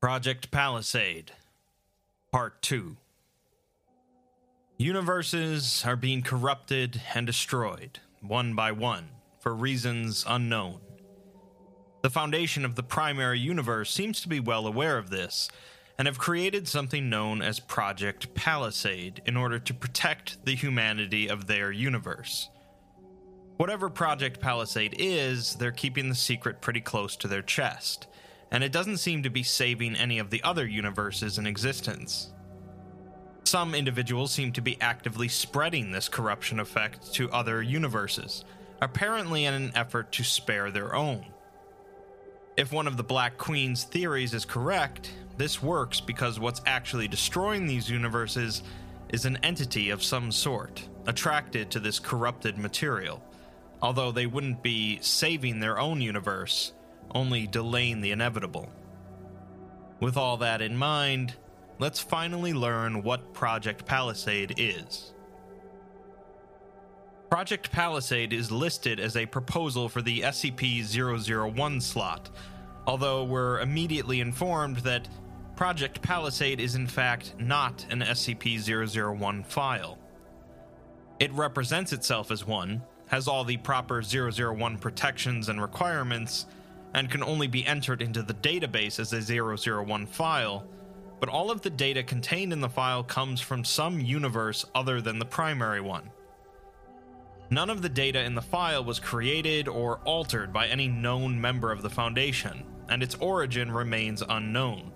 Project Palisade, Part 2. Universes are being corrupted and destroyed, one by one, for reasons unknown. The foundation of the primary universe seems to be well aware of this, and have created something known as Project Palisade in order to protect the humanity of their universe. Whatever Project Palisade is, they're keeping the secret pretty close to their chest and it doesn't seem to be saving any of the other universes in existence. Some individuals seem to be actively spreading this corruption effect to other universes, apparently in an effort to spare their own. If one of the Black Queen's theories is correct, this works because what's actually destroying these universes is an entity of some sort, attracted to this corrupted material, although they wouldn't be saving their own universe, only delaying the inevitable. With all that in mind, let's finally learn what Project Palisade is. Project Palisade is listed as a proposal for the SCP 001 slot, although we're immediately informed that Project Palisade is in fact not an SCP 001 file. It represents itself as one, has all the proper 001 protections and requirements, and can only be entered into the database as a 001 file, but all of the data contained in the file comes from some universe other than the primary one. None of the data in the file was created or altered by any known member of the Foundation, and its origin remains unknown.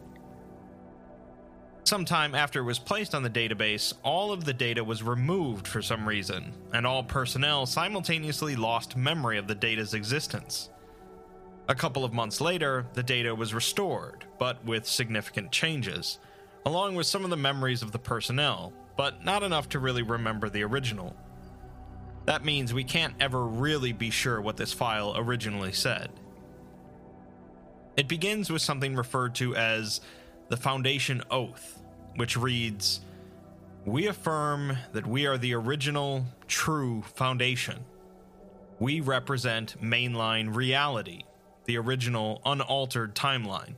Sometime after it was placed on the database, all of the data was removed for some reason, and all personnel simultaneously lost memory of the data's existence. A couple of months later, the data was restored, but with significant changes, along with some of the memories of the personnel, but not enough to really remember the original. That means we can't ever really be sure what this file originally said. It begins with something referred to as the Foundation Oath, which reads We affirm that we are the original, true Foundation. We represent mainline reality the original, unaltered timeline.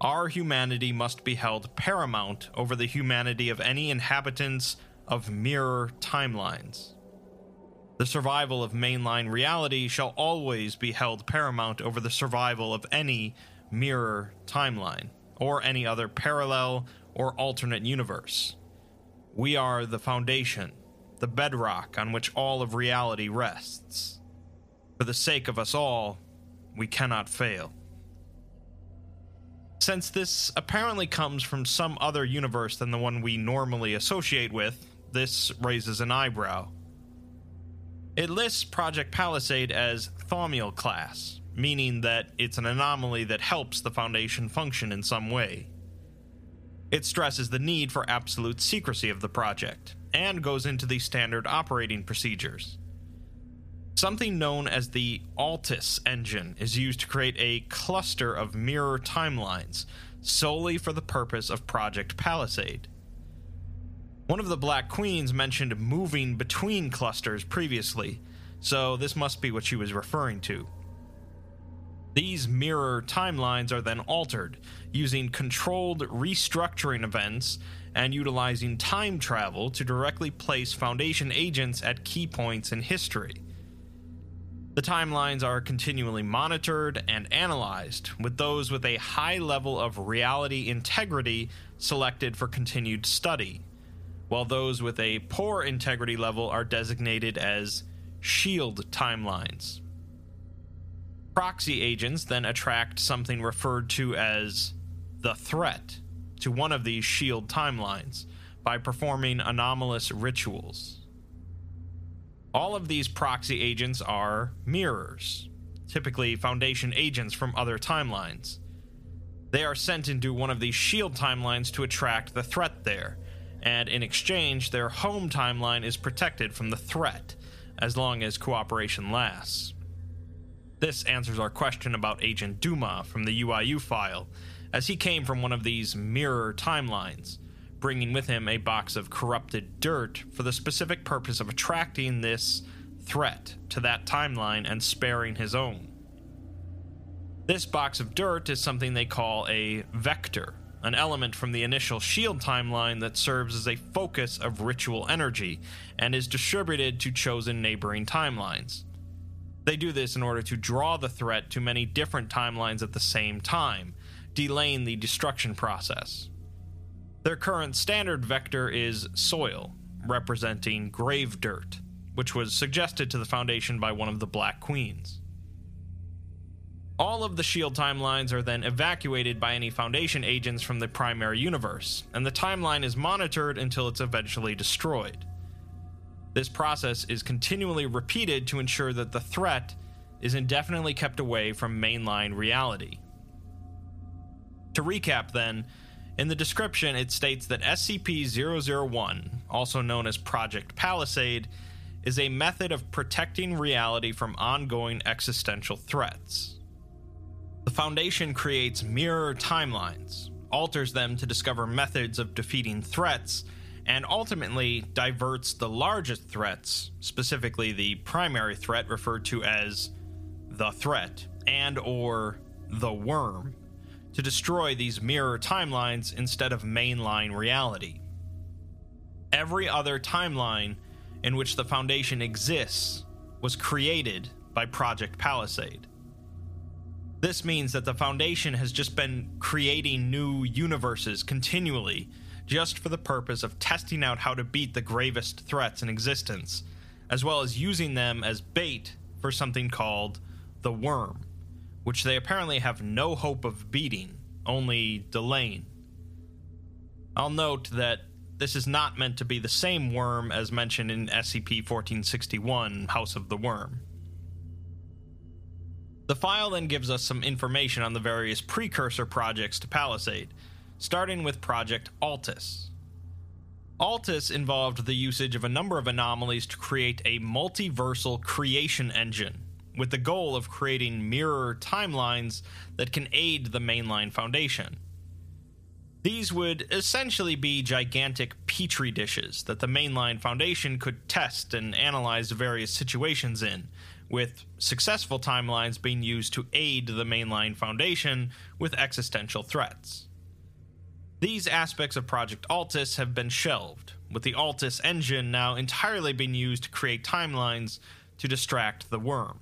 Our humanity must be held paramount over the humanity of any inhabitants of mirror timelines. The survival of mainline reality shall always be held paramount over the survival of any mirror timeline, or any other parallel or alternate universe. We are the foundation, the bedrock on which all of reality rests. For the sake of us all, we cannot fail. Since this apparently comes from some other universe than the one we normally associate with, this raises an eyebrow. It lists Project Palisade as Thaumiel class, meaning that it's an anomaly that helps the Foundation function in some way. It stresses the need for absolute secrecy of the project, and goes into the standard operating procedures. Something known as the Altis engine is used to create a cluster of mirror timelines solely for the purpose of Project Palisade. One of the Black Queens mentioned moving between clusters previously, so this must be what she was referring to. These mirror timelines are then altered using controlled restructuring events and utilizing time travel to directly place Foundation agents at key points in history. The timelines are continually monitored and analyzed, with those with a high level of reality integrity selected for continued study, while those with a poor integrity level are designated as shield timelines. Proxy agents then attract something referred to as the threat to one of these shield timelines by performing anomalous rituals. All of these proxy agents are mirrors, typically Foundation agents from other timelines. They are sent into one of these shield timelines to attract the threat there, and in exchange, their home timeline is protected from the threat, as long as cooperation lasts. This answers our question about Agent Duma from the UIU file, as he came from one of these mirror timelines, bringing with him a box of corrupted dirt for the specific purpose of attracting this threat to that timeline and sparing his own. This box of dirt is something they call a vector, an element from the initial shield timeline that serves as a focus of ritual energy and is distributed to chosen neighboring timelines. They do this in order to draw the threat to many different timelines at the same time, delaying the destruction process. Their current standard vector is soil, representing grave dirt, which was suggested to the Foundation by one of the Black Queens. All of the shield timelines are then evacuated by any Foundation agents from the primary universe, and the timeline is monitored until it's eventually destroyed. This process is continually repeated to ensure that the threat is indefinitely kept away from mainline reality. To recap, then, in the description it states that SCP 001, also known as Project Palisade, is a method of protecting reality from ongoing existential threats. The Foundation creates mirror timelines, alters them to discover methods of defeating threats, and ultimately diverts the largest threats, specifically the primary threat referred to as the threat and or the worm, to destroy these mirror timelines instead of mainline reality. Every other timeline in which the Foundation exists was created by Project Palisade. This means that the Foundation has just been creating new universes continually, just for the purpose of testing out how to beat the gravest threats in existence, as well as using them as bait for something called the Worm, which they apparently have no hope of beating, only delaying. I'll note that this is not meant to be the same worm as mentioned in SCP 1461 House of the Worm. The file then gives us some information on the various precursor projects to Palisade, starting with Project Altus. Altus involved the usage of a number of anomalies to create a multiversal creation engine, with the goal of creating mirror timelines that can aid the mainline foundation. These would essentially be gigantic petri dishes that the mainline foundation could test and analyze various situations in, with successful timelines being used to aid the mainline foundation with existential threats. These aspects of Project Altis have been shelved, with the Altis engine now entirely being used to create timelines to distract the worm.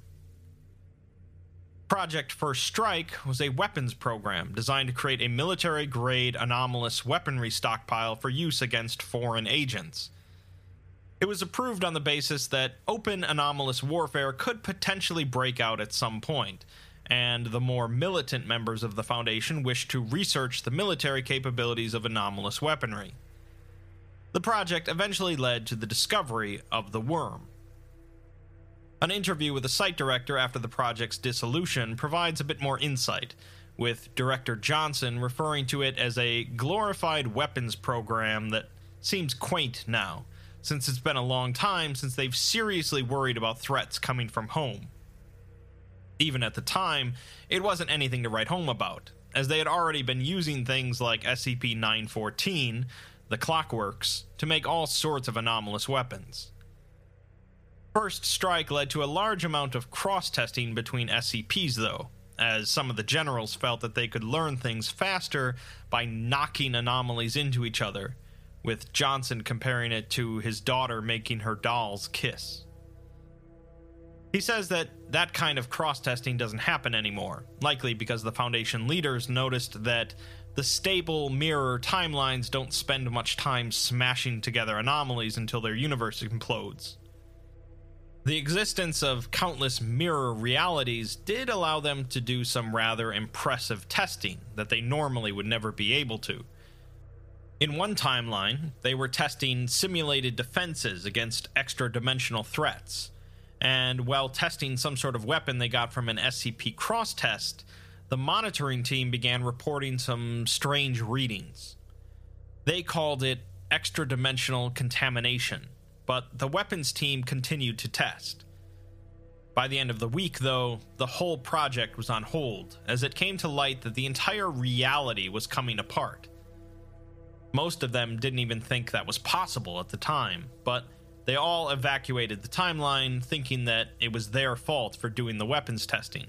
Project First Strike was a weapons program designed to create a military grade anomalous weaponry stockpile for use against foreign agents. It was approved on the basis that open anomalous warfare could potentially break out at some point, and the more militant members of the Foundation wished to research the military capabilities of anomalous weaponry. The project eventually led to the discovery of the worm. An interview with the site director after the project's dissolution provides a bit more insight, with Director Johnson referring to it as a glorified weapons program that seems quaint now since it's been a long time since they've seriously worried about threats coming from home. Even at the time, it wasn't anything to write home about, as they had already been using things like SCP 914, the Clockworks, to make all sorts of anomalous weapons. First Strike led to a large amount of cross testing between SCPs, though, as some of the generals felt that they could learn things faster by knocking anomalies into each other with Johnson comparing it to his daughter making her dolls kiss. He says that that kind of cross testing doesn't happen anymore, likely because the Foundation leaders noticed that the stable mirror timelines don't spend much time smashing together anomalies until their universe implodes. The existence of countless mirror realities did allow them to do some rather impressive testing that they normally would never be able to in one timeline, they were testing simulated defenses against extra dimensional threats. And while testing some sort of weapon they got from an SCP cross test, the monitoring team began reporting some strange readings. They called it extra dimensional contamination, but the weapons team continued to test. By the end of the week, though, the whole project was on hold as it came to light that the entire reality was coming apart. Most of them didn't even think that was possible at the time, but they all evacuated the timeline, thinking that it was their fault for doing the weapons testing.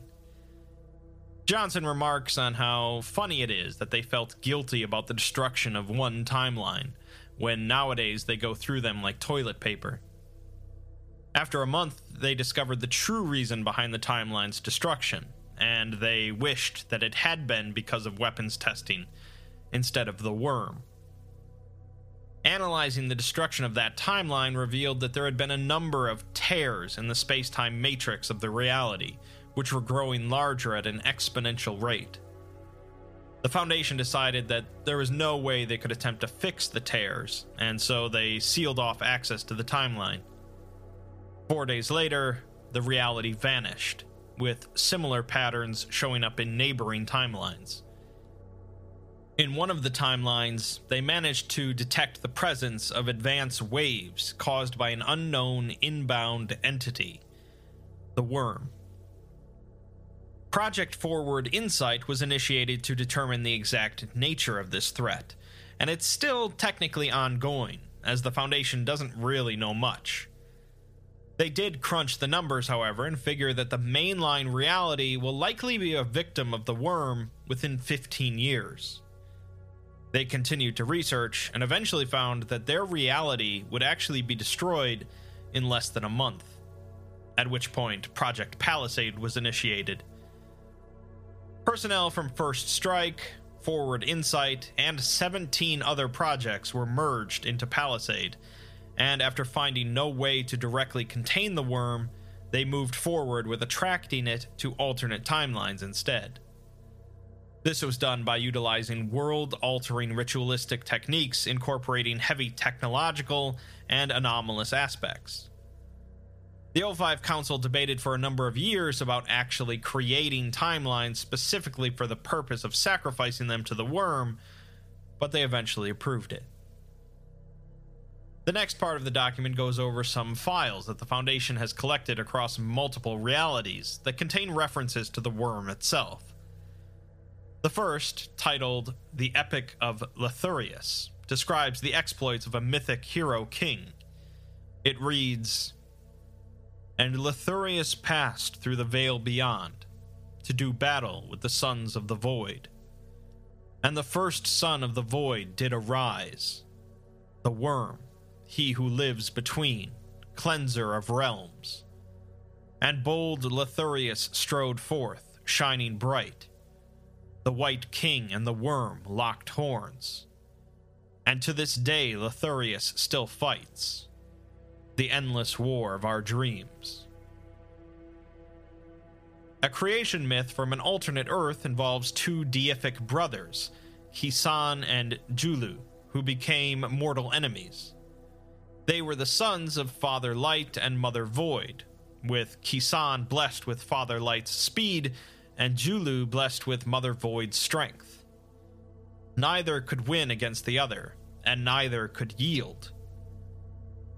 Johnson remarks on how funny it is that they felt guilty about the destruction of one timeline, when nowadays they go through them like toilet paper. After a month, they discovered the true reason behind the timeline's destruction, and they wished that it had been because of weapons testing instead of the worm. Analyzing the destruction of that timeline revealed that there had been a number of tears in the space time matrix of the reality, which were growing larger at an exponential rate. The Foundation decided that there was no way they could attempt to fix the tears, and so they sealed off access to the timeline. Four days later, the reality vanished, with similar patterns showing up in neighboring timelines. In one of the timelines, they managed to detect the presence of advance waves caused by an unknown inbound entity the worm. Project Forward Insight was initiated to determine the exact nature of this threat, and it's still technically ongoing, as the Foundation doesn't really know much. They did crunch the numbers, however, and figure that the mainline reality will likely be a victim of the worm within 15 years. They continued to research and eventually found that their reality would actually be destroyed in less than a month, at which point Project Palisade was initiated. Personnel from First Strike, Forward Insight, and 17 other projects were merged into Palisade, and after finding no way to directly contain the worm, they moved forward with attracting it to alternate timelines instead. This was done by utilizing world altering ritualistic techniques incorporating heavy technological and anomalous aspects. The O5 Council debated for a number of years about actually creating timelines specifically for the purpose of sacrificing them to the worm, but they eventually approved it. The next part of the document goes over some files that the Foundation has collected across multiple realities that contain references to the worm itself. The first, titled The Epic of Lethurius, describes the exploits of a mythic hero king. It reads And Lethurius passed through the veil beyond to do battle with the sons of the void. And the first son of the void did arise, the worm, he who lives between, cleanser of realms. And bold Lethurius strode forth, shining bright the White King and the Worm locked horns. And to this day, Lethurius still fights. The endless war of our dreams. A creation myth from an alternate Earth involves two deific brothers, Kisan and Julu, who became mortal enemies. They were the sons of Father Light and Mother Void, with Kisan blessed with Father Light's speed and Julu blessed with Mother Void's strength. Neither could win against the other, and neither could yield.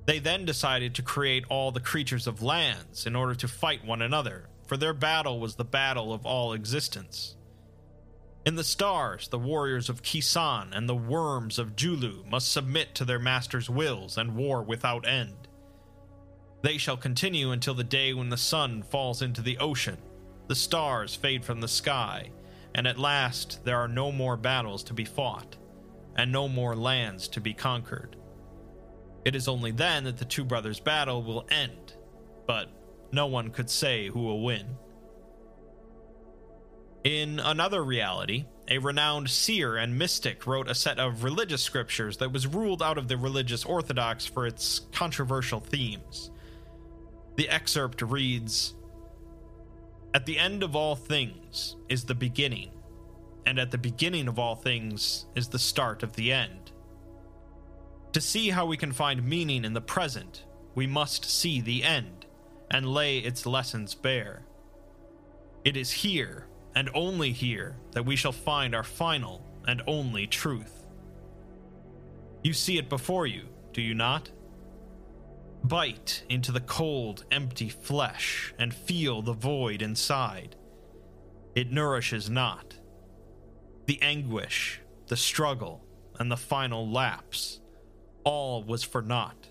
They then decided to create all the creatures of lands in order to fight one another, for their battle was the battle of all existence. In the stars, the warriors of Kisan and the worms of Julu must submit to their master's wills and war without end. They shall continue until the day when the sun falls into the ocean the stars fade from the sky, and at last there are no more battles to be fought, and no more lands to be conquered. It is only then that the two brothers' battle will end, but no one could say who will win. In another reality, a renowned seer and mystic wrote a set of religious scriptures that was ruled out of the religious orthodox for its controversial themes. The excerpt reads at the end of all things is the beginning, and at the beginning of all things is the start of the end. To see how we can find meaning in the present, we must see the end and lay its lessons bare. It is here, and only here, that we shall find our final and only truth. You see it before you, do you not? Bite into the cold, empty flesh and feel the void inside. It nourishes not. The anguish, the struggle, and the final lapse, all was for naught.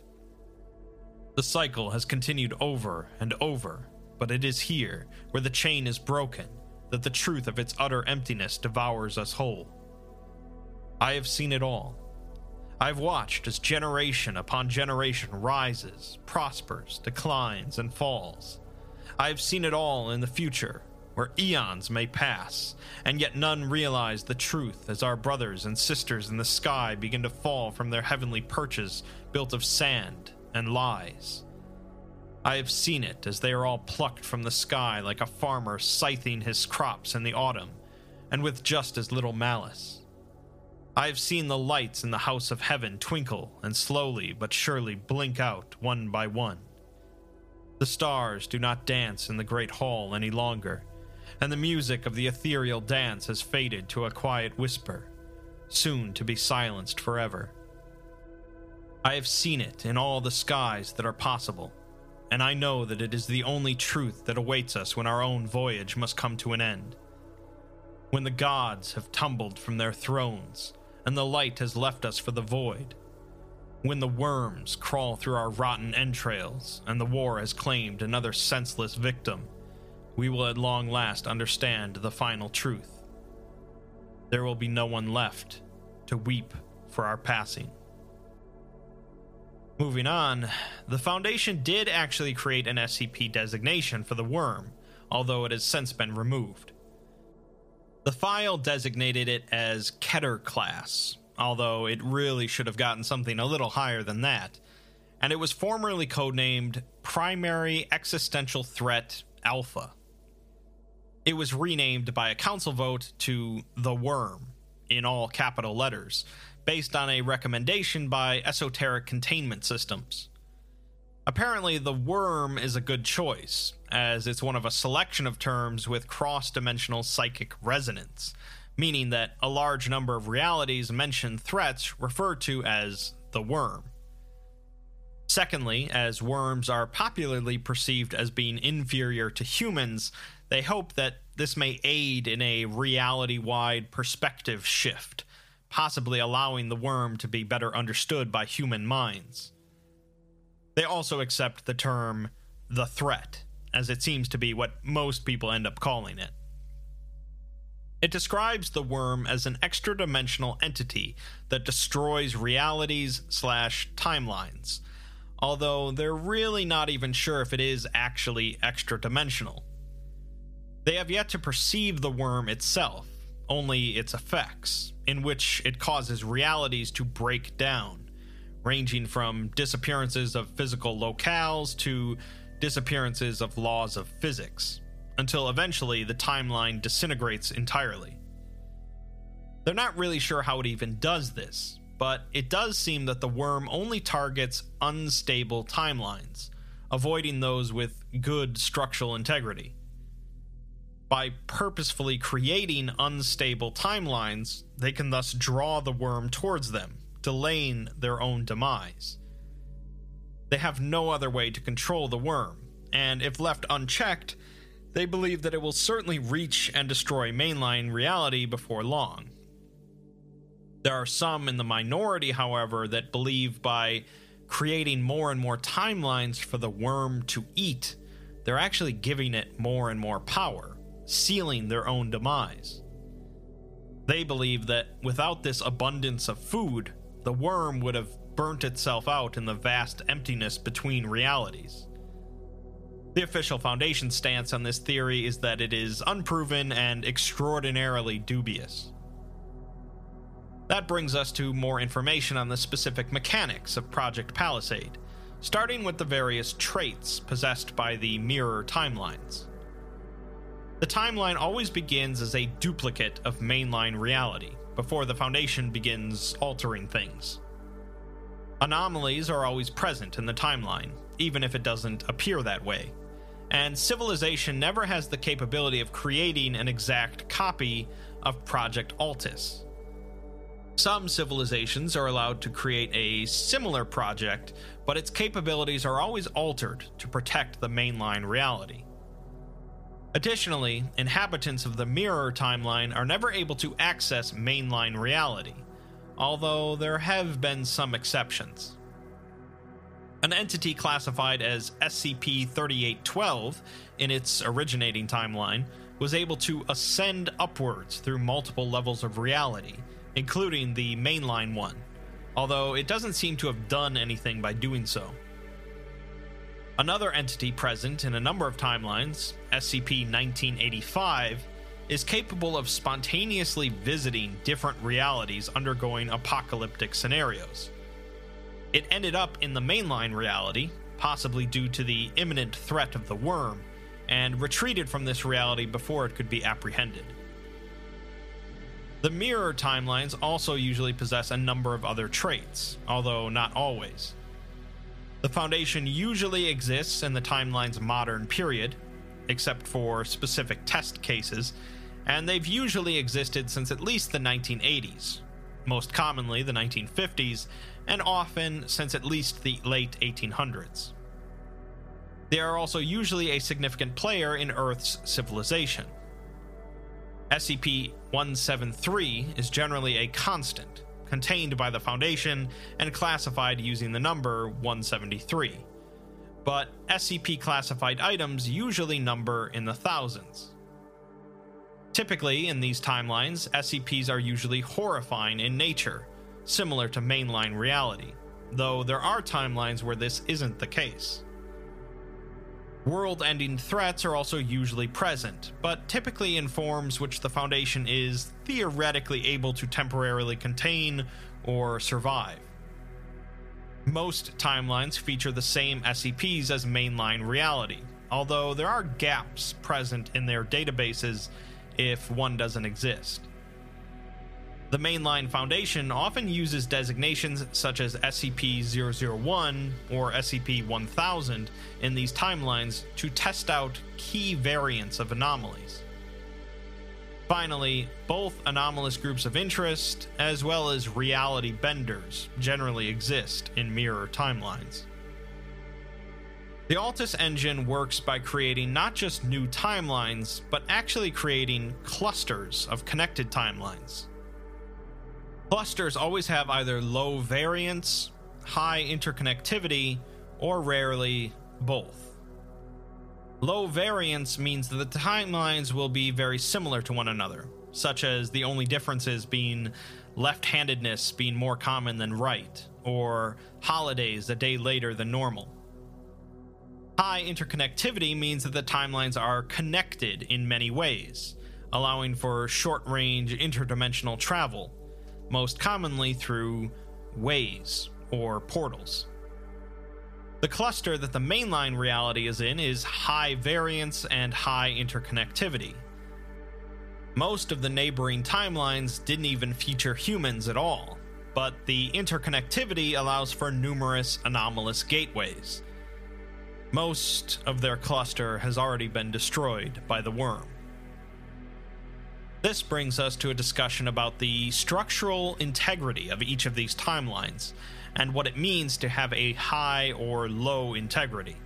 The cycle has continued over and over, but it is here, where the chain is broken, that the truth of its utter emptiness devours us whole. I have seen it all. I have watched as generation upon generation rises, prospers, declines, and falls. I have seen it all in the future, where eons may pass, and yet none realize the truth as our brothers and sisters in the sky begin to fall from their heavenly perches built of sand and lies. I have seen it as they are all plucked from the sky like a farmer scything his crops in the autumn, and with just as little malice. I have seen the lights in the house of heaven twinkle and slowly but surely blink out one by one. The stars do not dance in the great hall any longer, and the music of the ethereal dance has faded to a quiet whisper, soon to be silenced forever. I have seen it in all the skies that are possible and I know that it is the only truth that awaits us when our own voyage must come to an end. When the gods have tumbled from their thrones, and the light has left us for the void. When the worms crawl through our rotten entrails, and the war has claimed another senseless victim, we will at long last understand the final truth. There will be no one left to weep for our passing. Moving on, the Foundation did actually create an SCP designation for the worm, although it has since been removed. The file designated it as Keter class, although it really should have gotten something a little higher than that, and it was formerly codenamed Primary Existential Threat Alpha. It was renamed by a council vote to The Worm, in all capital letters, based on a recommendation by Esoteric Containment Systems. Apparently, the worm is a good choice, as it's one of a selection of terms with cross dimensional psychic resonance, meaning that a large number of realities mention threats referred to as the worm. Secondly, as worms are popularly perceived as being inferior to humans, they hope that this may aid in a reality wide perspective shift possibly allowing the worm to be better understood by human minds. They also accept the term the threat, as it seems to be what most people end up calling it. It describes the worm as an extra dimensional entity that destroys realities slash timelines, although they're really not even sure if it is actually extra dimensional. They have yet to perceive the worm itself, only its effects, in which it causes realities to break down, ranging from disappearances of physical locales to disappearances of laws of physics, until eventually the timeline disintegrates entirely. They're not really sure how it even does this, but it does seem that the worm only targets unstable timelines, avoiding those with good structural integrity by purposefully creating unstable timelines, they can thus draw the worm towards them, delaying their own demise. They have no other way to control the worm, and if left unchecked, they believe that it will certainly reach and destroy mainline reality before long. There are some in the minority, however, that believe by creating more and more timelines for the worm to eat, they're actually giving it more and more power sealing their own demise. They believe that without this abundance of food, the worm would have burnt itself out in the vast emptiness between realities. The official Foundation stance on this theory is that it is unproven and extraordinarily dubious. That brings us to more information on the specific mechanics of Project Palisade, starting with the various traits possessed by the mirror timelines. The timeline always begins as a duplicate of mainline reality, before the Foundation begins altering things. Anomalies are always present in the timeline, even if it doesn't appear that way, and civilization never has the capability of creating an exact copy of Project Altis. Some civilizations are allowed to create a similar project, but its capabilities are always altered to protect the mainline reality. Additionally, inhabitants of the mirror timeline are never able to access mainline reality, although there have been some exceptions. An entity classified as SCP 3812 in its originating timeline was able to ascend upwards through multiple levels of reality, including the mainline one, although it doesn't seem to have done anything by doing so. Another entity present in a number of timelines, SCP 1985, is capable of spontaneously visiting different realities undergoing apocalyptic scenarios. It ended up in the mainline reality, possibly due to the imminent threat of the worm, and retreated from this reality before it could be apprehended. The mirror timelines also usually possess a number of other traits, although not always. The Foundation usually exists in the timeline's modern period, except for specific test cases, and they've usually existed since at least the 1980s, most commonly the 1950s, and often since at least the late 1800s. They are also usually a significant player in Earth's civilization. SCP 173 is generally a constant, contained by the Foundation and classified using the number 173. But SCP classified items usually number in the thousands. Typically, in these timelines, SCPs are usually horrifying in nature, similar to mainline reality, though there are timelines where this isn't the case. World ending threats are also usually present, but typically in forms which the Foundation is theoretically able to temporarily contain or survive. Most timelines feature the same SCPs as mainline reality, although there are gaps present in their databases if one doesn't exist. The mainline foundation often uses designations such as SCP 001 or SCP 1000 in these timelines to test out key variants of anomalies. Finally, both anomalous groups of interest, as well as reality benders, generally exist in mirror timelines. The Altis engine works by creating not just new timelines, but actually creating clusters of connected timelines. Clusters always have either low variance, high interconnectivity, or rarely both. Low variance means that the timelines will be very similar to one another, such as the only differences being left handedness being more common than right, or holidays a day later than normal. High interconnectivity means that the timelines are connected in many ways, allowing for short range interdimensional travel, most commonly through ways or portals. The cluster that the mainline reality is in is high variance and high interconnectivity. Most of the neighboring timelines didn't even feature humans at all, but the interconnectivity allows for numerous anomalous gateways. Most of their cluster has already been destroyed by the worm. This brings us to a discussion about the structural integrity of each of these timelines and what it means to have a high or low integrity.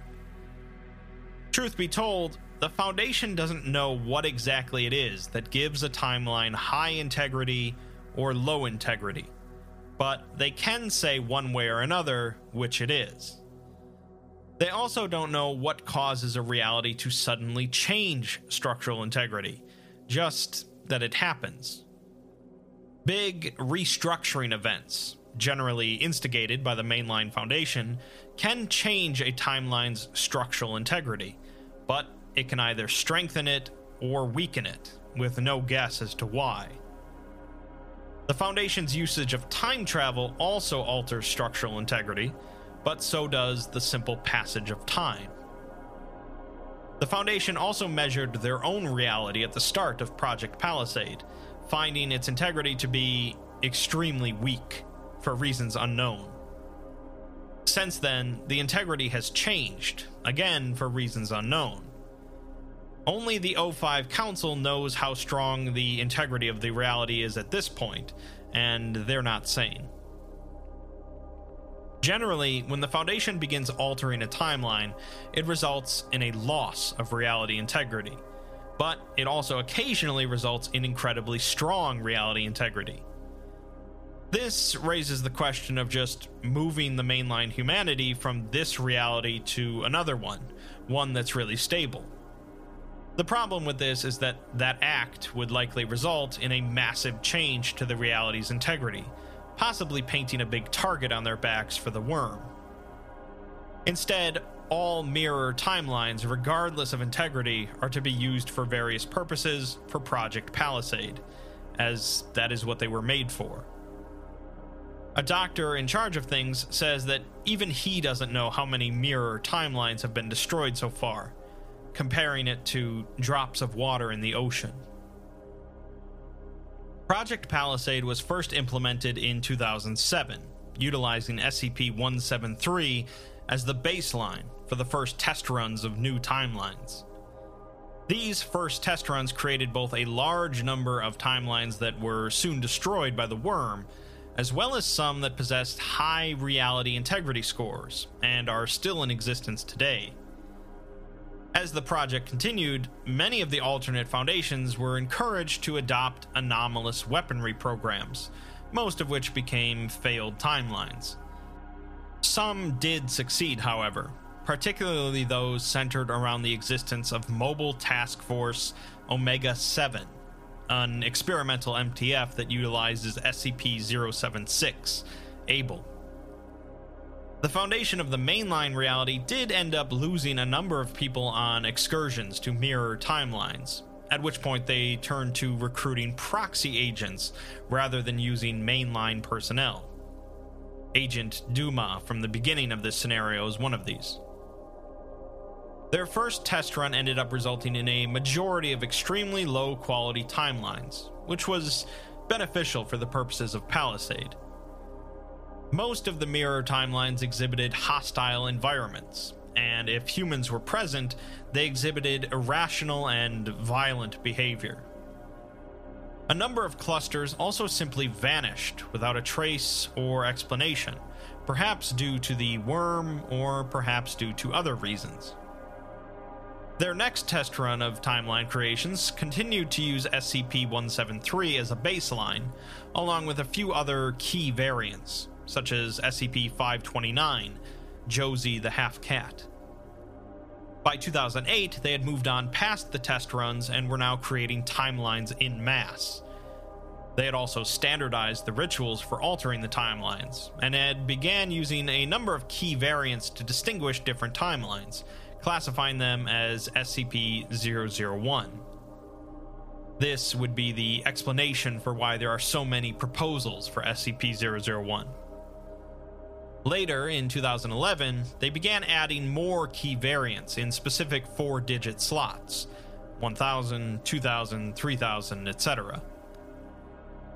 Truth be told, the Foundation doesn't know what exactly it is that gives a timeline high integrity or low integrity, but they can say one way or another which it is. They also don't know what causes a reality to suddenly change structural integrity, just that it happens. Big restructuring events, generally instigated by the Mainline Foundation, can change a timeline's structural integrity, but it can either strengthen it or weaken it, with no guess as to why. The Foundation's usage of time travel also alters structural integrity, but so does the simple passage of time. The Foundation also measured their own reality at the start of Project Palisade, finding its integrity to be extremely weak for reasons unknown. Since then, the integrity has changed, again for reasons unknown. Only the O5 Council knows how strong the integrity of the reality is at this point, and they're not sane. Generally, when the Foundation begins altering a timeline, it results in a loss of reality integrity, but it also occasionally results in incredibly strong reality integrity. This raises the question of just moving the mainline humanity from this reality to another one, one that's really stable. The problem with this is that that act would likely result in a massive change to the reality's integrity, possibly painting a big target on their backs for the worm. Instead, all mirror timelines, regardless of integrity, are to be used for various purposes for Project Palisade, as that is what they were made for. A doctor in charge of things says that even he doesn't know how many mirror timelines have been destroyed so far comparing it to drops of water in the ocean. Project Palisade was first implemented in 2007, utilizing SCP 173 as the baseline for the first test runs of new timelines. These first test runs created both a large number of timelines that were soon destroyed by the worm, as well as some that possessed high reality integrity scores and are still in existence today. As the project continued, many of the alternate foundations were encouraged to adopt anomalous weaponry programs, most of which became failed timelines. Some did succeed, however, particularly those centered around the existence of Mobile Task Force Omega 7, an experimental MTF that utilizes SCP 076, Able. The foundation of the mainline reality did end up losing a number of people on excursions to mirror timelines, at which point they turned to recruiting proxy agents rather than using mainline personnel. Agent Duma from the beginning of this scenario is one of these. Their first test run ended up resulting in a majority of extremely low quality timelines, which was beneficial for the purposes of Palisade. Most of the mirror timelines exhibited hostile environments, and if humans were present, they exhibited irrational and violent behavior. A number of clusters also simply vanished without a trace or explanation, perhaps due to the worm or perhaps due to other reasons. Their next test run of timeline creations continued to use SCP 173 as a baseline, along with a few other key variants such as SCP 529, Josie the Half Cat. By 2008, they had moved on past the test runs and were now creating timelines in mass. They had also standardized the rituals for altering the timelines, and had began using a number of key variants to distinguish different timelines, classifying them as SCP 001. This would be the explanation for why there are so many proposals for SCP 001. Later, in 2011, they began adding more key variants in specific four digit slots 1000, 2000, 3000, etc.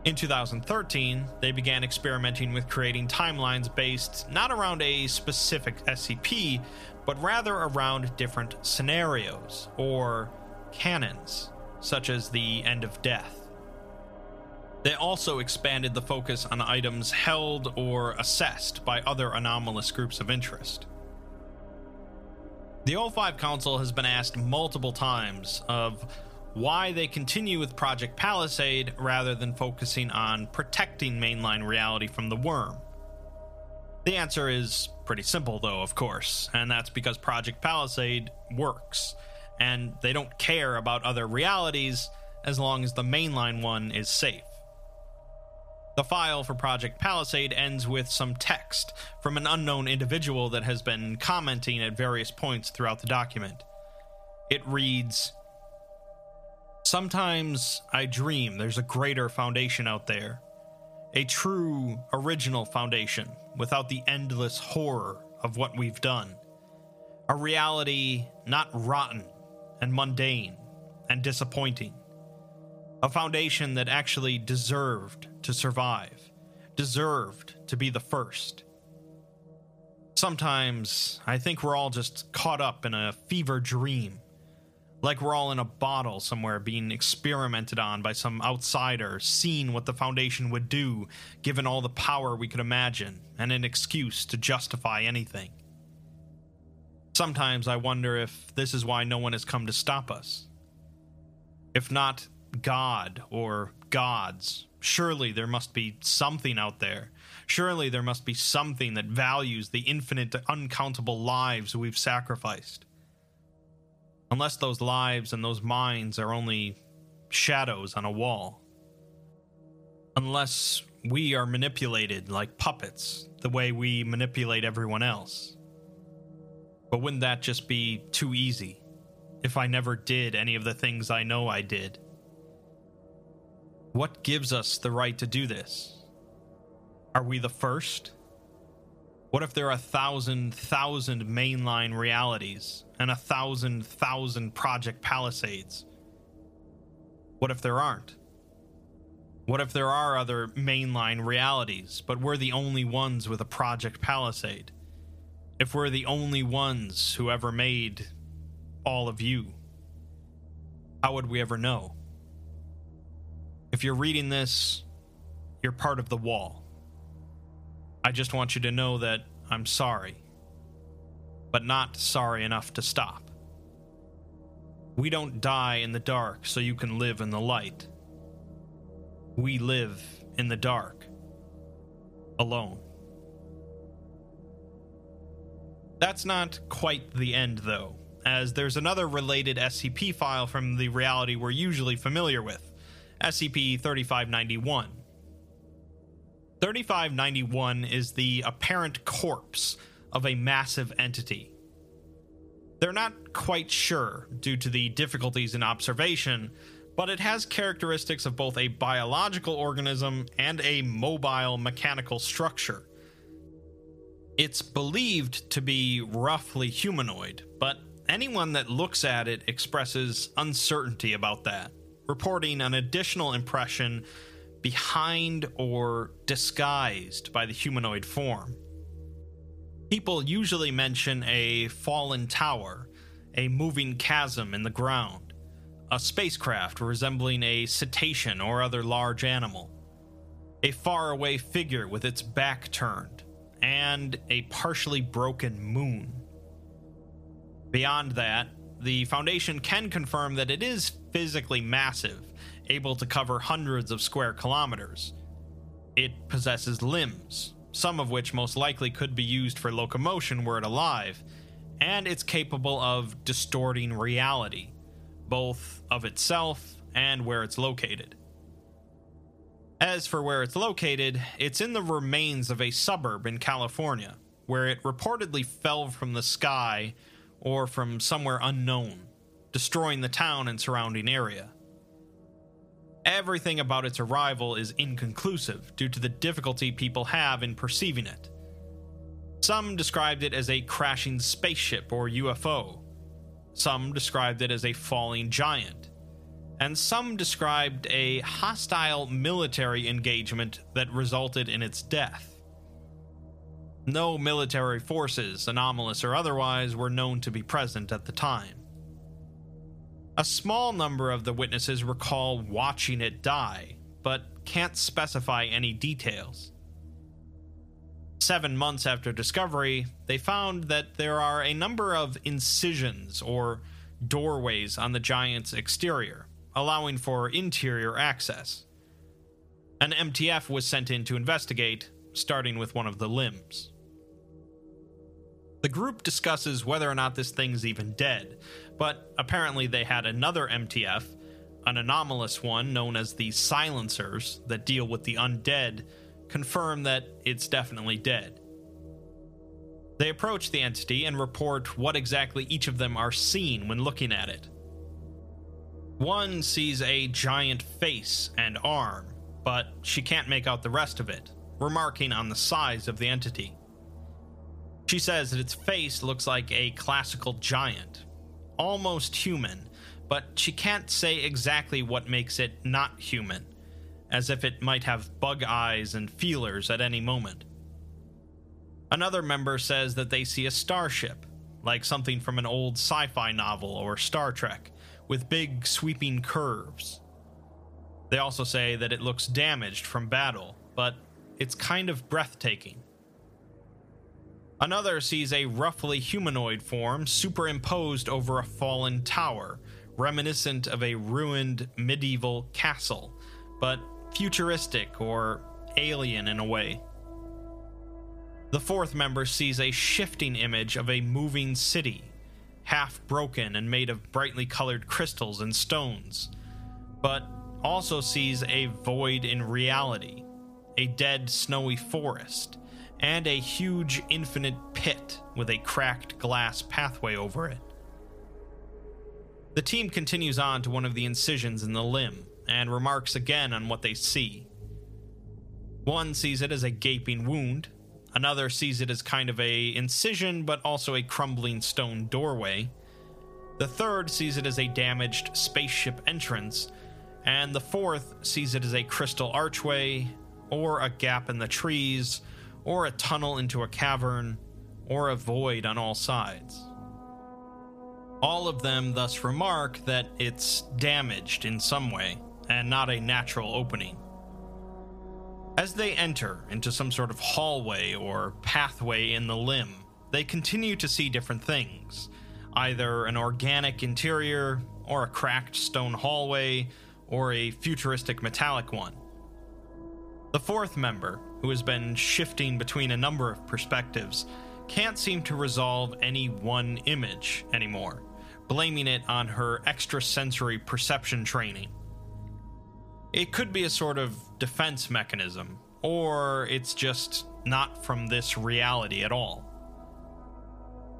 In 2013, they began experimenting with creating timelines based not around a specific SCP, but rather around different scenarios, or canons, such as the end of death. They also expanded the focus on items held or assessed by other anomalous groups of interest. The O5 Council has been asked multiple times of why they continue with Project Palisade rather than focusing on protecting mainline reality from the worm. The answer is pretty simple, though, of course, and that's because Project Palisade works, and they don't care about other realities as long as the mainline one is safe. The file for Project Palisade ends with some text from an unknown individual that has been commenting at various points throughout the document. It reads Sometimes I dream there's a greater foundation out there. A true, original foundation without the endless horror of what we've done. A reality not rotten and mundane and disappointing a foundation that actually deserved to survive, deserved to be the first. Sometimes I think we're all just caught up in a fever dream, Like we're all in a bottle somewhere being experimented on by some outsider, seeing what the Foundation would do given all the power we could imagine, and an excuse to justify anything. Sometimes I wonder if this is why no one has come to stop us. If not God or gods, surely there must be something out there. Surely there must be something that values the infinite, uncountable lives we've sacrificed. Unless those lives and those minds are only shadows on a wall. Unless we are manipulated like puppets, the way we manipulate everyone else. But wouldn't that just be too easy? If I never did any of the things I know I did? What gives us the right to do this? Are we the first? What if there are a thousand, thousand mainline realities and a thousand, thousand Project Palisades? What if there aren't? What if there are other mainline realities, but we're the only ones with a Project Palisade? If we're the only ones who ever made all of you, how would we ever know? If you're reading this, you're part of the wall. I just want you to know that I'm sorry, but not sorry enough to stop. We don't die in the dark so you can live in the light. We live in the dark, alone. That's not quite the end, though, as there's another related SCP file from the reality we're usually familiar with SCP 3591. 3591 is the apparent corpse of a massive entity. They're not quite sure due to the difficulties in observation, but it has characteristics of both a biological organism and a mobile mechanical structure. It's believed to be roughly humanoid, but anyone that looks at it expresses uncertainty about that, reporting an additional impression behind or disguised by the humanoid form. People usually mention a fallen tower, a moving chasm in the ground, a spacecraft resembling a cetacean or other large animal, a faraway figure with its back turned, and a partially broken moon. Beyond that, the Foundation can confirm that it is physically massive, able to cover hundreds of square kilometers. It possesses limbs, some of which most likely could be used for locomotion were it alive, and it's capable of distorting reality, both of itself and where it's located. As for where it's located, it's in the remains of a suburb in California, where it reportedly fell from the sky or from somewhere unknown, destroying the town and surrounding area. Everything about its arrival is inconclusive due to the difficulty people have in perceiving it. Some described it as a crashing spaceship or UFO. Some described it as a falling giant and some described a hostile military engagement that resulted in its death. No military forces, anomalous or otherwise, were known to be present at the time. A small number of the witnesses recall watching it die, but can't specify any details. Seven months after discovery, they found that there are a number of incisions or doorways on the giant's exterior, allowing for interior access. An MTF was sent in to investigate, starting with one of the limbs. The group discusses whether or not this thing's even dead, but apparently they had another MTF, an anomalous one known as the Silencers that deal with the undead, confirm that it's definitely dead. They approach the entity and report what exactly each of them are seeing when looking at it. One sees a giant face and arm, but she can't make out the rest of it, remarking on the size of the entity. She says that its face looks like a classical giant, almost human, but she can't say exactly what makes it not human, as if it might have bug eyes and feelers at any moment. Another member says that they see a starship, like something from an old sci fi novel or Star Trek, with big sweeping curves. They also say that it looks damaged from battle, but it's kind of breathtaking. Another sees a roughly humanoid form superimposed over a fallen tower, reminiscent of a ruined medieval castle, but futuristic or alien in a way. The fourth member sees a shifting image of a moving city, half broken and made of brightly colored crystals and stones, but also sees a void in reality, a dead snowy forest, and a huge infinite pit with a cracked glass pathway over it. The team continues on to one of the incisions in the limb and remarks again on what they see. One sees it as a gaping wound, another sees it as kind of a incision but also a crumbling stone doorway. The third sees it as a damaged spaceship entrance, and the fourth sees it as a crystal archway, or a gap in the trees, or a tunnel into a cavern, or a void on all sides. All of them thus remark that it's damaged in some way, and not a natural opening. As they enter into some sort of hallway or pathway in the limb, they continue to see different things either an organic interior, or a cracked stone hallway, or a futuristic metallic one. The fourth member, who has been shifting between a number of perspectives, can't seem to resolve any one image anymore, blaming it on her extrasensory perception training. It could be a sort of defense mechanism, or it's just not from this reality at all.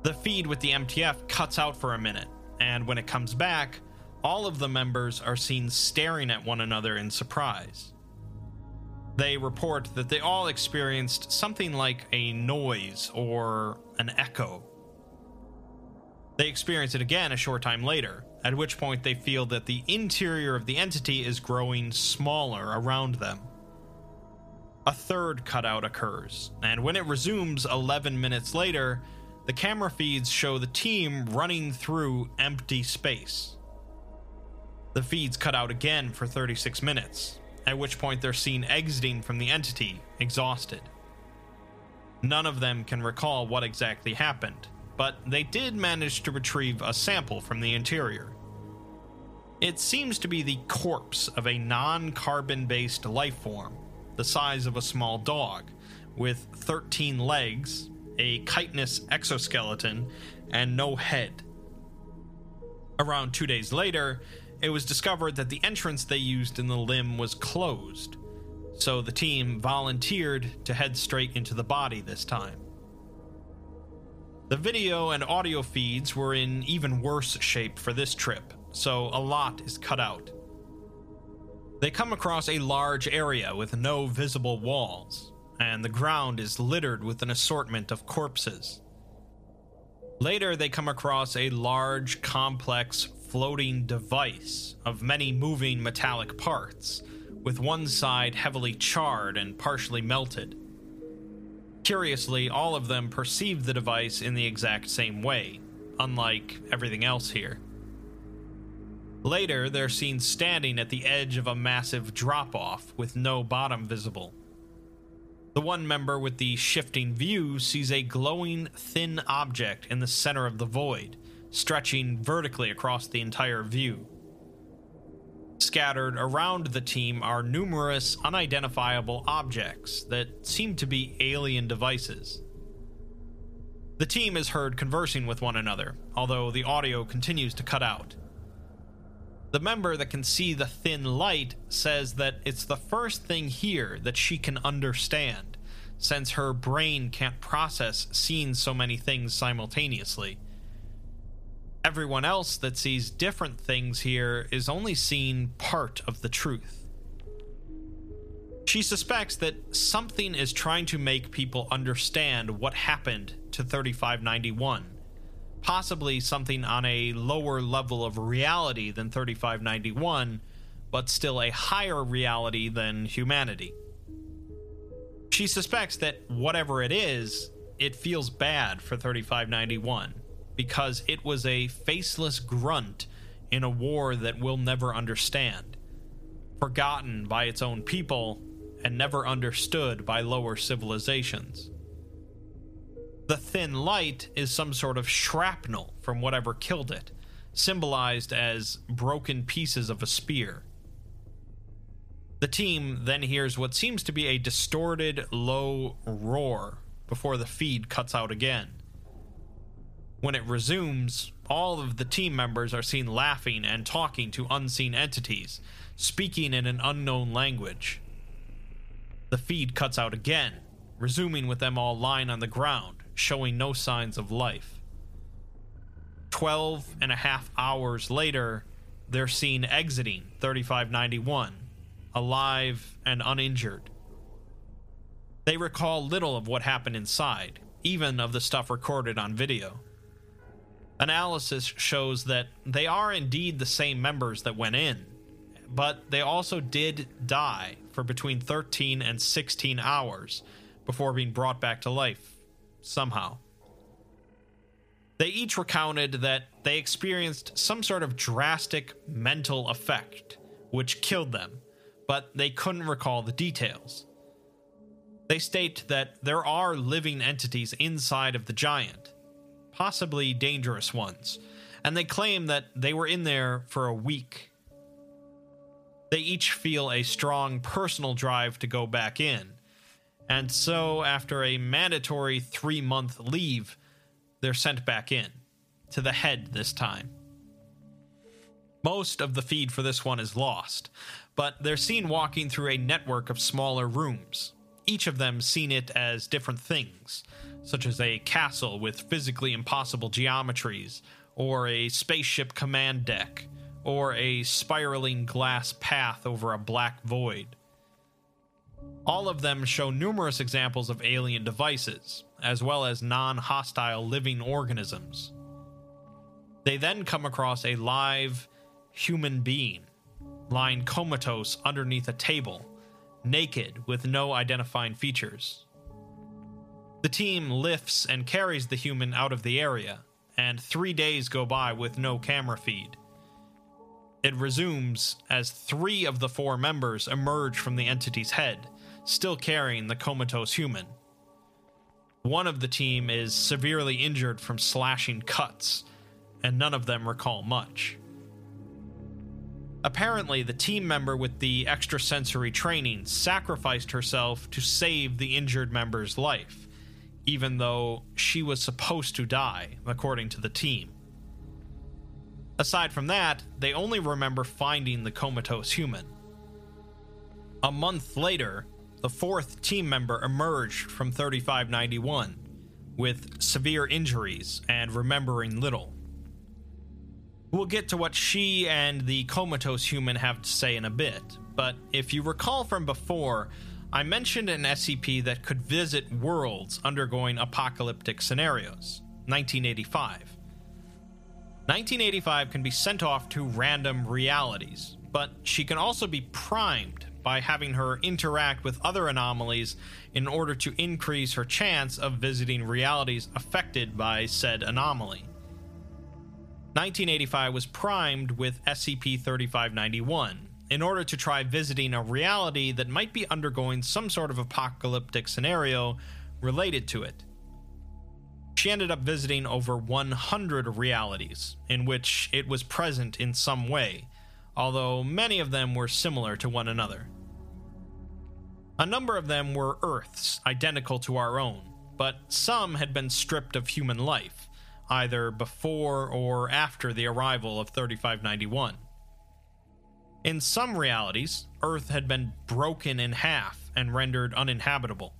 The feed with the MTF cuts out for a minute, and when it comes back, all of the members are seen staring at one another in surprise. They report that they all experienced something like a noise or an echo. They experience it again a short time later, at which point they feel that the interior of the entity is growing smaller around them. A third cutout occurs, and when it resumes 11 minutes later, the camera feeds show the team running through empty space. The feeds cut out again for 36 minutes, at which point they're seen exiting from the entity, exhausted. None of them can recall what exactly happened, but they did manage to retrieve a sample from the interior. It seems to be the corpse of a non carbon based life form, the size of a small dog, with 13 legs, a chitinous exoskeleton, and no head. Around two days later, it was discovered that the entrance they used in the limb was closed, so the team volunteered to head straight into the body this time. The video and audio feeds were in even worse shape for this trip, so a lot is cut out. They come across a large area with no visible walls, and the ground is littered with an assortment of corpses. Later, they come across a large, complex, floating device of many moving metallic parts, with one side heavily charred and partially melted. Curiously, all of them perceive the device in the exact same way, unlike everything else here. Later, they're seen standing at the edge of a massive drop off with no bottom visible. The one member with the shifting view sees a glowing, thin object in the center of the void, stretching vertically across the entire view. Scattered around the team are numerous unidentifiable objects that seem to be alien devices. The team is heard conversing with one another, although the audio continues to cut out. The member that can see the thin light says that it's the first thing here that she can understand, since her brain can't process seeing so many things simultaneously. Everyone else that sees different things here is only seeing part of the truth. She suspects that something is trying to make people understand what happened to 3591 possibly something on a lower level of reality than 3591, but still a higher reality than humanity. She suspects that whatever it is, it feels bad for 3591 because it was a faceless grunt in a war that we'll never understand, forgotten by its own people and never understood by lower civilizations. The thin light is some sort of shrapnel from whatever killed it, symbolized as broken pieces of a spear. The team then hears what seems to be a distorted, low roar before the feed cuts out again. When it resumes, all of the team members are seen laughing and talking to unseen entities, speaking in an unknown language. The feed cuts out again, resuming with them all lying on the ground, showing no signs of life. Twelve and a half hours later, they're seen exiting 3591, alive and uninjured. They recall little of what happened inside, even of the stuff recorded on video. Analysis shows that they are indeed the same members that went in, but they also did die for between 13 and 16 hours before being brought back to life somehow. They each recounted that they experienced some sort of drastic mental effect which killed them, but they couldn't recall the details. They state that there are living entities inside of the giant, possibly dangerous ones, and they claim that they were in there for a week. They each feel a strong personal drive to go back in, and so after a mandatory three month leave, they're sent back in, to the head this time. Most of the feed for this one is lost, but they're seen walking through a network of smaller rooms, each of them seen it as different things, such as a castle with physically impossible geometries, or a spaceship command deck, or a spiraling glass path over a black void. All of them show numerous examples of alien devices, as well as non hostile living organisms. They then come across a live human being, lying comatose underneath a table, naked with no identifying features. The team lifts and carries the human out of the area, and three days go by with no camera feed. It resumes as three of the four members emerge from the entity's head, still carrying the comatose human. One of the team is severely injured from slashing cuts, and none of them recall much. Apparently, the team member with the extrasensory training sacrificed herself to save the injured member's life even though she was supposed to die, according to the team. Aside from that, they only remember finding the comatose human. A month later, the fourth team member emerged from 3591 with severe injuries and remembering little. We'll get to what she and the comatose human have to say in a bit, but if you recall from before, I mentioned an SCP that could visit worlds undergoing apocalyptic scenarios 1985. 1985 can be sent off to random realities, but she can also be primed by having her interact with other anomalies in order to increase her chance of visiting realities affected by said anomaly. 1985 was primed with SCP 3591, in order to try visiting a reality that might be undergoing some sort of apocalyptic scenario related to it. She ended up visiting over 100 realities in which it was present in some way, although many of them were similar to one another. A number of them were Earths identical to our own, but some had been stripped of human life, either before or after the arrival of 3591. In some realities, Earth had been broken in half and rendered uninhabitable.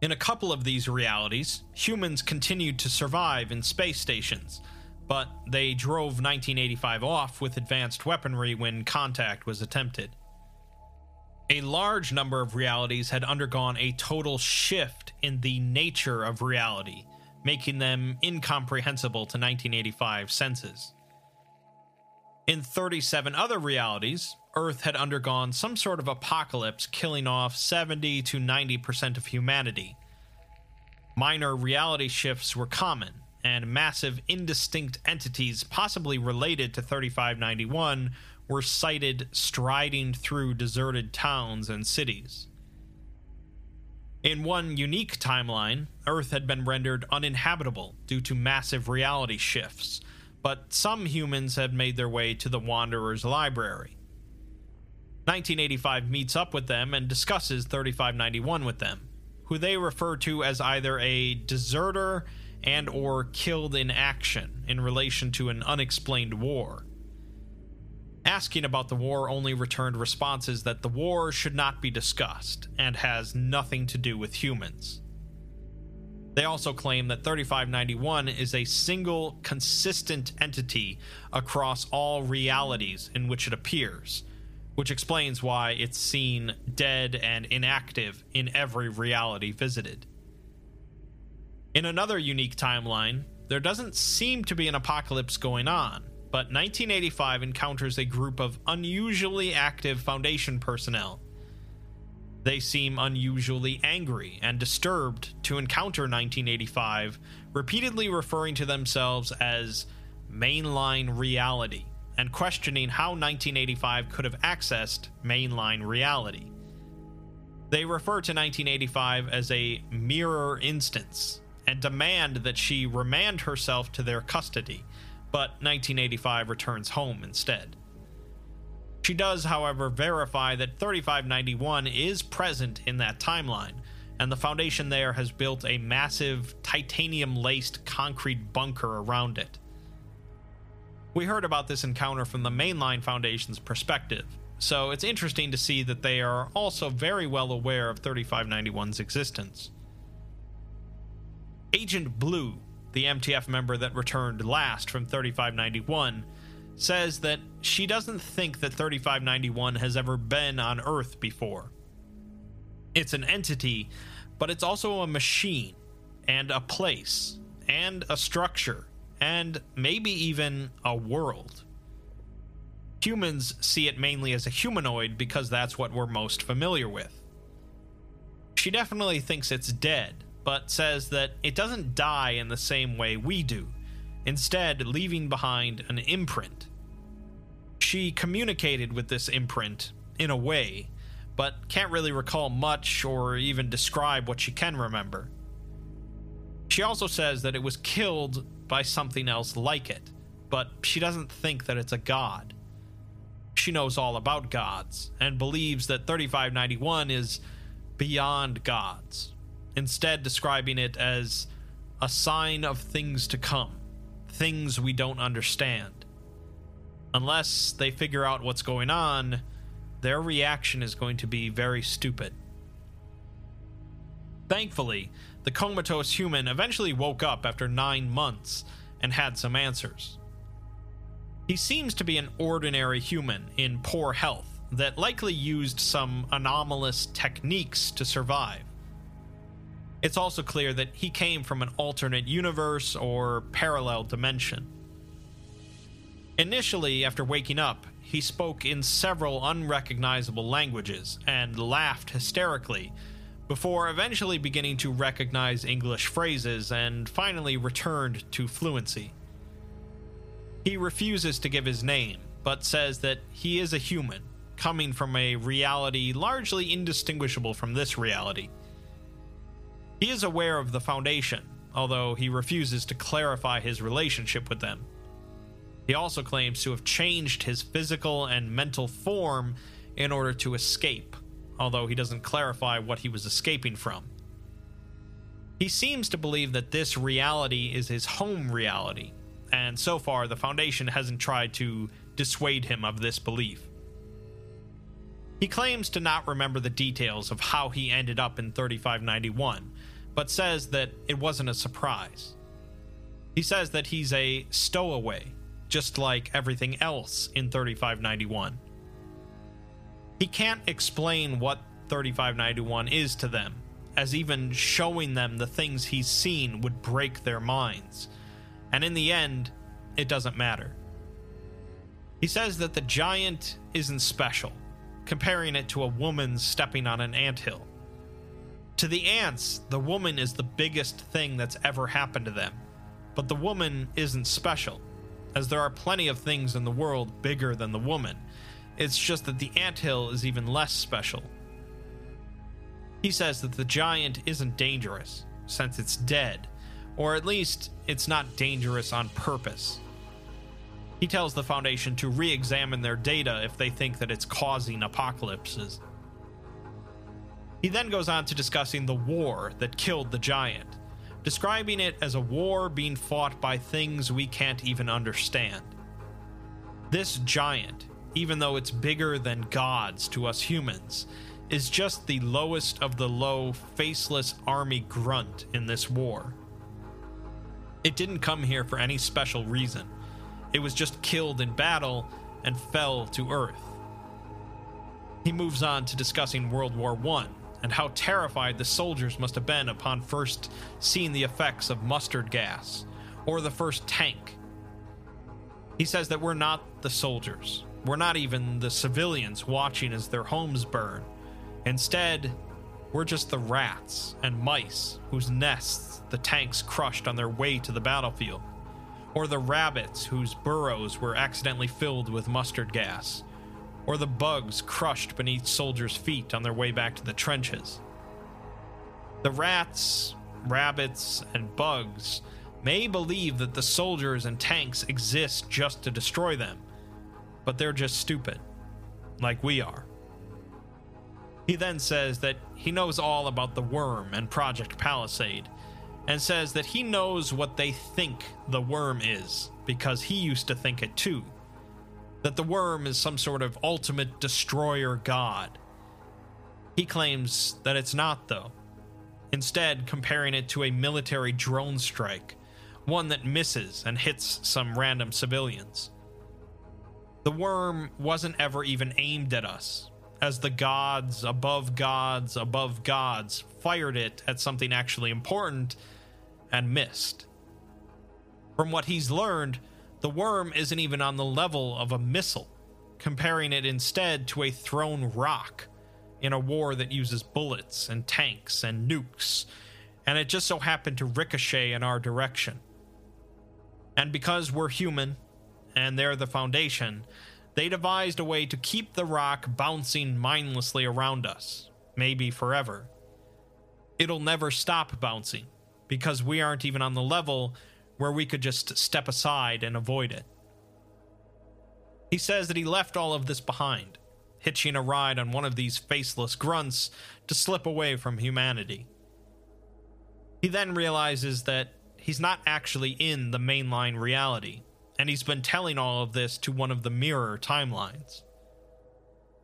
In a couple of these realities, humans continued to survive in space stations, but they drove 1985 off with advanced weaponry when contact was attempted. A large number of realities had undergone a total shift in the nature of reality, making them incomprehensible to 1985 senses. In 37 other realities, Earth had undergone some sort of apocalypse, killing off 70 to 90% of humanity. Minor reality shifts were common, and massive indistinct entities possibly related to 3591 were sighted striding through deserted towns and cities. In one unique timeline, Earth had been rendered uninhabitable due to massive reality shifts, but some humans had made their way to the Wanderer's library. 1985 meets up with them and discusses 3591 with them, who they refer to as either a deserter and or killed in action in relation to an unexplained war. Asking about the war only returned responses that the war should not be discussed and has nothing to do with humans. They also claim that 3591 is a single, consistent entity across all realities in which it appears, which explains why it's seen dead and inactive in every reality visited. In another unique timeline, there doesn't seem to be an apocalypse going on, but 1985 encounters a group of unusually active Foundation personnel. They seem unusually angry and disturbed to encounter 1985, repeatedly referring to themselves as mainline reality and questioning how 1985 could have accessed mainline reality. They refer to 1985 as a mirror instance and demand that she remand herself to their custody but 1985 returns home instead. She does, however, verify that 3591 is present in that timeline, and the Foundation there has built a massive titanium laced concrete bunker around it. We heard about this encounter from the mainline Foundation's perspective, so it's interesting to see that they are also very well aware of 3591's existence. Agent Blue the MTF member that returned last from 3591, says that she doesn't think that 3591 has ever been on Earth before. It's an entity, but it's also a machine, and a place, and a structure, and maybe even a world. Humans see it mainly as a humanoid because that's what we're most familiar with. She definitely thinks it's dead, but says that it doesn't die in the same way we do, instead, leaving behind an imprint. She communicated with this imprint, in a way, but can't really recall much or even describe what she can remember. She also says that it was killed by something else like it, but she doesn't think that it's a god. She knows all about gods and believes that 3591 is beyond gods, instead describing it as a sign of things to come, things we don't understand. Unless they figure out what's going on, their reaction is going to be very stupid. Thankfully, the comatose human eventually woke up after nine months and had some answers. He seems to be an ordinary human in poor health that likely used some anomalous techniques to survive. It's also clear that he came from an alternate universe or parallel dimension. Initially, after waking up, he spoke in several unrecognizable languages and laughed hysterically, before eventually beginning to recognize English phrases and finally returned to fluency. He refuses to give his name, but says that he is a human, coming from a reality largely indistinguishable from this reality. He is aware of the Foundation, although he refuses to clarify his relationship with them. He also claims to have changed his physical and mental form in order to escape, although he doesn't clarify what he was escaping from. He seems to believe that this reality is his home reality, and so far the Foundation hasn't tried to dissuade him of this belief. He claims to not remember the details of how he ended up in 3591, but says that it wasn't a surprise. He says that he's a stowaway, just like everything else in 3591. He can't explain what 3591 is to them, as even showing them the things he's seen would break their minds. And in the end, it doesn't matter. He says that the giant isn't special, comparing it to a woman stepping on an anthill. To the ants, the woman is the biggest thing that's ever happened to them. But the woman isn't special, as there are plenty of things in the world bigger than the woman. It's just that the anthill is even less special. He says that the giant isn't dangerous, since it's dead, or at least it's not dangerous on purpose. He tells the Foundation to re examine their data if they think that it's causing apocalypses. He then goes on to discussing the war that killed the giant, describing it as a war being fought by things we can't even understand. This giant, even though it's bigger than gods to us humans, is just the lowest of the low, faceless army grunt in this war. It didn't come here for any special reason. It was just killed in battle and fell to Earth. He moves on to discussing World War I and how terrified the soldiers must have been upon first seeing the effects of mustard gas or the first tank. He says that we're not the soldiers, we're not even the civilians watching as their homes burn. Instead, we're just the rats and mice whose nests the tanks crushed on their way to the battlefield, or the rabbits whose burrows were accidentally filled with mustard gas, or the bugs crushed beneath soldiers' feet on their way back to the trenches. The rats, rabbits, and bugs may believe that the soldiers and tanks exist just to destroy them, but they're just stupid, like we are. He then says that he knows all about the worm and Project Palisade, and says that he knows what they think the worm is, because he used to think it too. That the worm is some sort of ultimate destroyer god. He claims that it's not, though, instead, comparing it to a military drone strike, one that misses and hits some random civilians. The worm wasn't ever even aimed at us, as the gods above gods above gods fired it at something actually important and missed. From what he's learned, the worm isn't even on the level of a missile, comparing it instead to a thrown rock in a war that uses bullets and tanks and nukes, and it just so happened to ricochet in our direction. And because we're human, and they're the Foundation, they devised a way to keep the rock bouncing mindlessly around us, maybe forever. It'll never stop bouncing, because we aren't even on the level where we could just step aside and avoid it. He says that he left all of this behind, hitching a ride on one of these faceless grunts to slip away from humanity. He then realizes that he's not actually in the mainline reality and he's been telling all of this to one of the mirror timelines.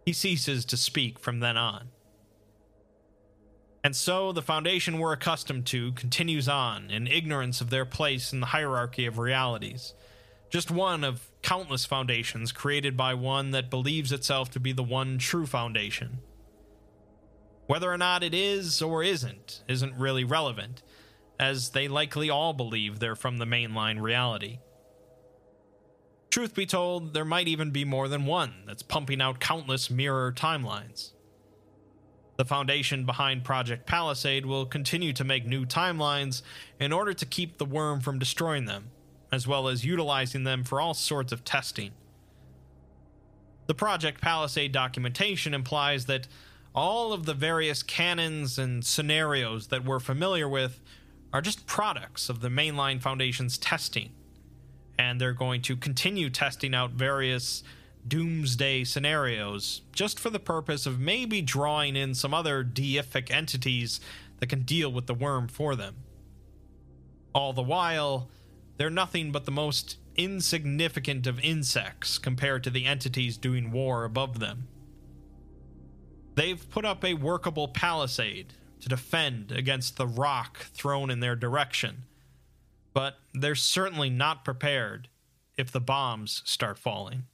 He ceases to speak from then on. And so the foundation we're accustomed to continues on in ignorance of their place in the hierarchy of realities, just one of countless foundations created by one that believes itself to be the one true foundation. Whether or not it is or isn't, isn't really relevant, as they likely all believe they're from the mainline reality. Truth be told, there might even be more than one that's pumping out countless mirror timelines. The foundation behind Project Palisade will continue to make new timelines in order to keep the worm from destroying them, as well as utilizing them for all sorts of testing. The Project Palisade documentation implies that all of the various canons and scenarios that we're familiar with are just products of the Mainline Foundation's testing and they're going to continue testing out various doomsday scenarios just for the purpose of maybe drawing in some other deific entities that can deal with the worm for them. All the while, they're nothing but the most insignificant of insects compared to the entities doing war above them. They've put up a workable palisade to defend against the rock thrown in their direction but they're certainly not prepared if the bombs start falling.